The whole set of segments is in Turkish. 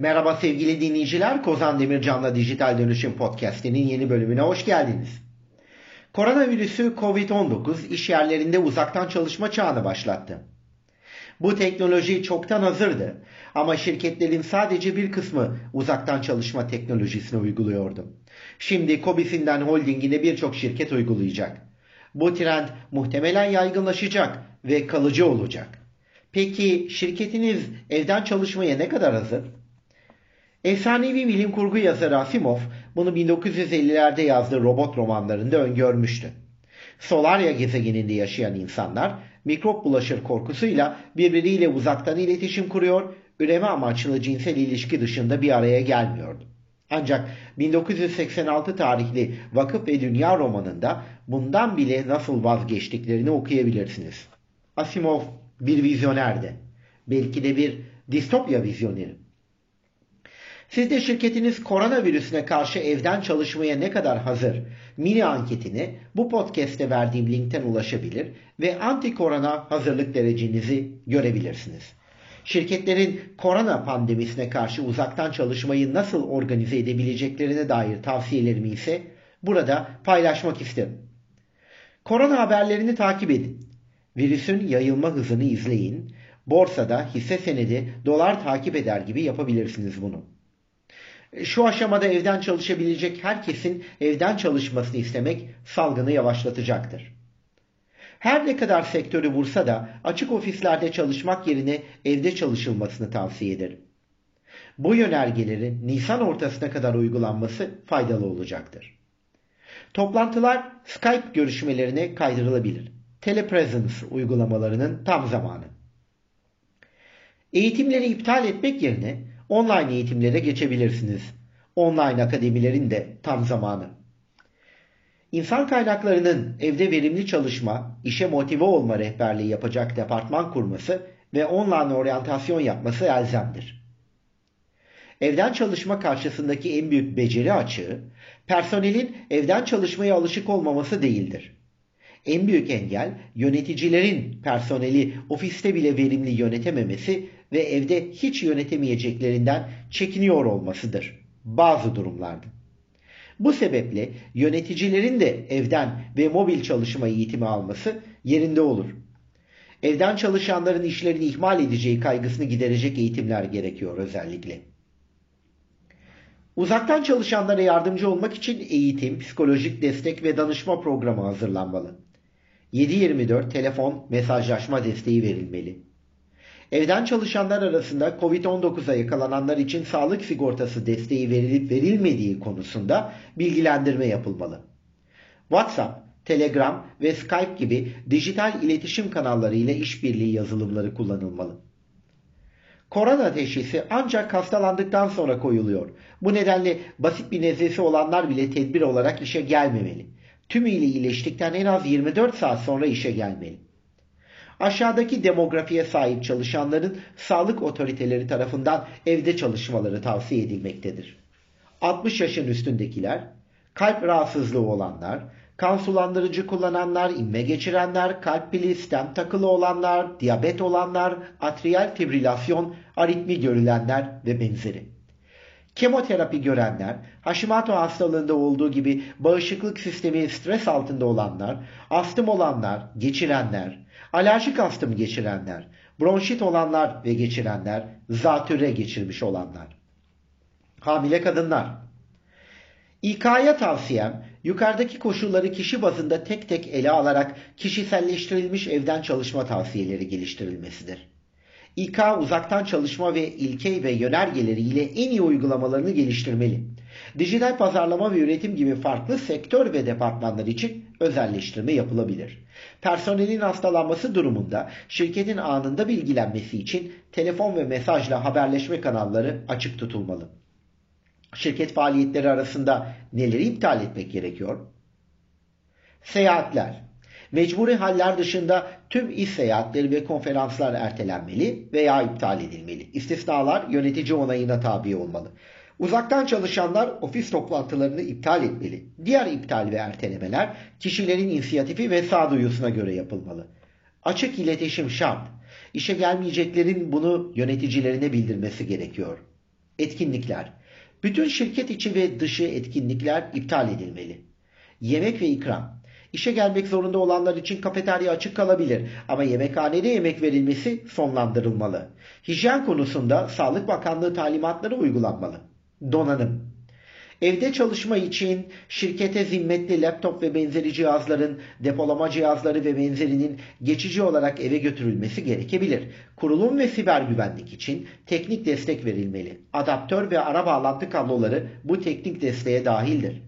Merhaba sevgili dinleyiciler, Kozan Demircan'la Dijital Dönüşüm Podcast'inin yeni bölümüne hoş geldiniz. Koronavirüsü COVID-19 iş yerlerinde uzaktan çalışma çağını başlattı. Bu teknoloji çoktan hazırdı ama şirketlerin sadece bir kısmı uzaktan çalışma teknolojisini uyguluyordu. Şimdi Cobisinden Holding'ine birçok şirket uygulayacak. Bu trend muhtemelen yaygınlaşacak ve kalıcı olacak. Peki şirketiniz evden çalışmaya ne kadar hazır? Efsanevi bilim kurgu yazarı Asimov bunu 1950'lerde yazdığı robot romanlarında öngörmüştü. Solarya gezegeninde yaşayan insanlar mikrop bulaşır korkusuyla birbiriyle uzaktan iletişim kuruyor, üreme amaçlı cinsel ilişki dışında bir araya gelmiyordu. Ancak 1986 tarihli Vakıf ve Dünya romanında bundan bile nasıl vazgeçtiklerini okuyabilirsiniz. Asimov bir vizyonerdi. Belki de bir distopya vizyoneri. Siz de şirketiniz koronavirüsüne karşı evden çalışmaya ne kadar hazır mini anketini bu podcast'te verdiğim linkten ulaşabilir ve anti korona hazırlık derecenizi görebilirsiniz. Şirketlerin korona pandemisine karşı uzaktan çalışmayı nasıl organize edebileceklerine dair tavsiyelerimi ise burada paylaşmak isterim. Korona haberlerini takip edin. Virüsün yayılma hızını izleyin. Borsada hisse senedi dolar takip eder gibi yapabilirsiniz bunu. Şu aşamada evden çalışabilecek herkesin evden çalışmasını istemek salgını yavaşlatacaktır. Her ne kadar sektörü vursa da açık ofislerde çalışmak yerine evde çalışılmasını tavsiye ederim. Bu yönergelerin Nisan ortasına kadar uygulanması faydalı olacaktır. Toplantılar Skype görüşmelerine kaydırılabilir. Telepresence uygulamalarının tam zamanı. Eğitimleri iptal etmek yerine online eğitimlere geçebilirsiniz. Online akademilerin de tam zamanı. İnsan kaynaklarının evde verimli çalışma, işe motive olma rehberliği yapacak departman kurması ve online oryantasyon yapması elzemdir. Evden çalışma karşısındaki en büyük beceri açığı, personelin evden çalışmaya alışık olmaması değildir. En büyük engel yöneticilerin personeli ofiste bile verimli yönetememesi ve evde hiç yönetemeyeceklerinden çekiniyor olmasıdır bazı durumlarda. Bu sebeple yöneticilerin de evden ve mobil çalışma eğitimi alması yerinde olur. Evden çalışanların işlerini ihmal edeceği kaygısını giderecek eğitimler gerekiyor özellikle. Uzaktan çalışanlara yardımcı olmak için eğitim, psikolojik destek ve danışma programı hazırlanmalı. 7-24 telefon, mesajlaşma desteği verilmeli. Evden çalışanlar arasında COVID-19'a yakalananlar için sağlık sigortası desteği verilip verilmediği konusunda bilgilendirme yapılmalı. WhatsApp, Telegram ve Skype gibi dijital iletişim kanalları ile işbirliği yazılımları kullanılmalı. Korona teşhisi ancak hastalandıktan sonra koyuluyor. Bu nedenle basit bir nezlesi olanlar bile tedbir olarak işe gelmemeli. Tümüyle iyileştikten en az 24 saat sonra işe gelmeli. Aşağıdaki demografiye sahip çalışanların sağlık otoriteleri tarafından evde çalışmaları tavsiye edilmektedir. 60 yaşın üstündekiler, kalp rahatsızlığı olanlar, kan sulandırıcı kullananlar, inme geçirenler, kalp pili, stent takılı olanlar, diyabet olanlar, atriyal fibrilasyon, aritmi görülenler ve benzeri. Kemoterapi görenler, Hashimoto hastalığında olduğu gibi bağışıklık sistemi stres altında olanlar, astım olanlar, geçirenler, alerjik astım geçirenler, bronşit olanlar ve geçirenler, zatüre geçirmiş olanlar. Hamile kadınlar. İK'ya tavsiyem yukarıdaki koşulları kişi bazında tek tek ele alarak kişiselleştirilmiş evden çalışma tavsiyeleri geliştirilmesidir. İK uzaktan çalışma ve ilke ve yönergeleri ile en iyi uygulamalarını geliştirmeli. Dijital pazarlama ve üretim gibi farklı sektör ve departmanlar için özelleştirme yapılabilir. Personelin hastalanması durumunda şirketin anında bilgilenmesi için telefon ve mesajla haberleşme kanalları açık tutulmalı. Şirket faaliyetleri arasında neleri iptal etmek gerekiyor? Seyahatler. Mecburi haller dışında tüm iş seyahatleri ve konferanslar ertelenmeli veya iptal edilmeli. İstisnalar yönetici onayına tabi olmalı. Uzaktan çalışanlar ofis toplantılarını iptal etmeli. Diğer iptal ve ertelemeler kişilerin inisiyatifi ve sağduyusuna göre yapılmalı. Açık iletişim şart. İşe gelmeyeceklerin bunu yöneticilerine bildirmesi gerekiyor. Etkinlikler. Bütün şirket içi ve dışı etkinlikler iptal edilmeli. Yemek ve ikram. İşe gelmek zorunda olanlar için kafeterya açık kalabilir ama yemekhanede yemek verilmesi sonlandırılmalı. Hijyen konusunda Sağlık Bakanlığı talimatları uygulanmalı. Donanım. Evde çalışma için şirkete zimmetli laptop ve benzeri cihazların, depolama cihazları ve benzerinin geçici olarak eve götürülmesi gerekebilir. Kurulum ve siber güvenlik için teknik destek verilmeli. Adaptör ve ara bağlantı kabloları bu teknik desteğe dahildir.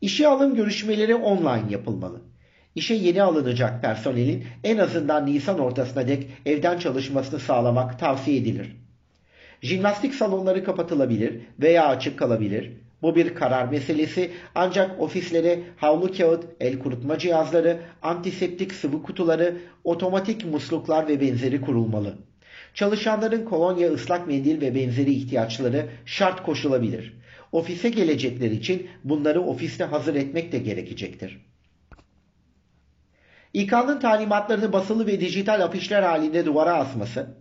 İşe alım görüşmeleri online yapılmalı. İşe yeni alınacak personelin en azından Nisan ortasına dek evden çalışmasını sağlamak tavsiye edilir. Jimnastik salonları kapatılabilir veya açık kalabilir. Bu bir karar meselesi ancak ofislere havlu kağıt, el kurutma cihazları, antiseptik sıvı kutuları, otomatik musluklar ve benzeri kurulmalı. Çalışanların kolonya, ıslak mendil ve benzeri ihtiyaçları şart koşulabilir. Ofise gelecekler için bunları ofiste hazır etmek de gerekecektir. İK'nın talimatlarını basılı ve dijital afişler halinde duvara asması,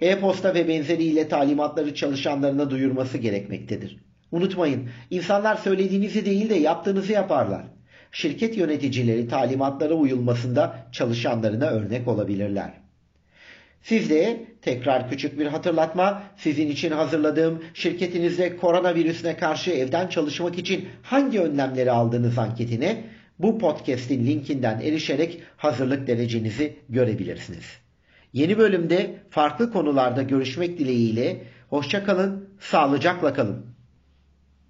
e-posta ve benzeriyle talimatları çalışanlarına duyurması gerekmektedir. Unutmayın, insanlar söylediğinizi değil de yaptığınızı yaparlar. Şirket yöneticileri talimatlara uyulmasında çalışanlarına örnek olabilirler. Siz de tekrar küçük bir hatırlatma sizin için hazırladığım şirketinizde koronavirüsüne karşı evden çalışmak için hangi önlemleri aldığınız anketine bu podcast'in linkinden erişerek hazırlık derecenizi görebilirsiniz. Yeni bölümde farklı konularda görüşmek dileğiyle hoşça kalın, sağlıcakla kalın.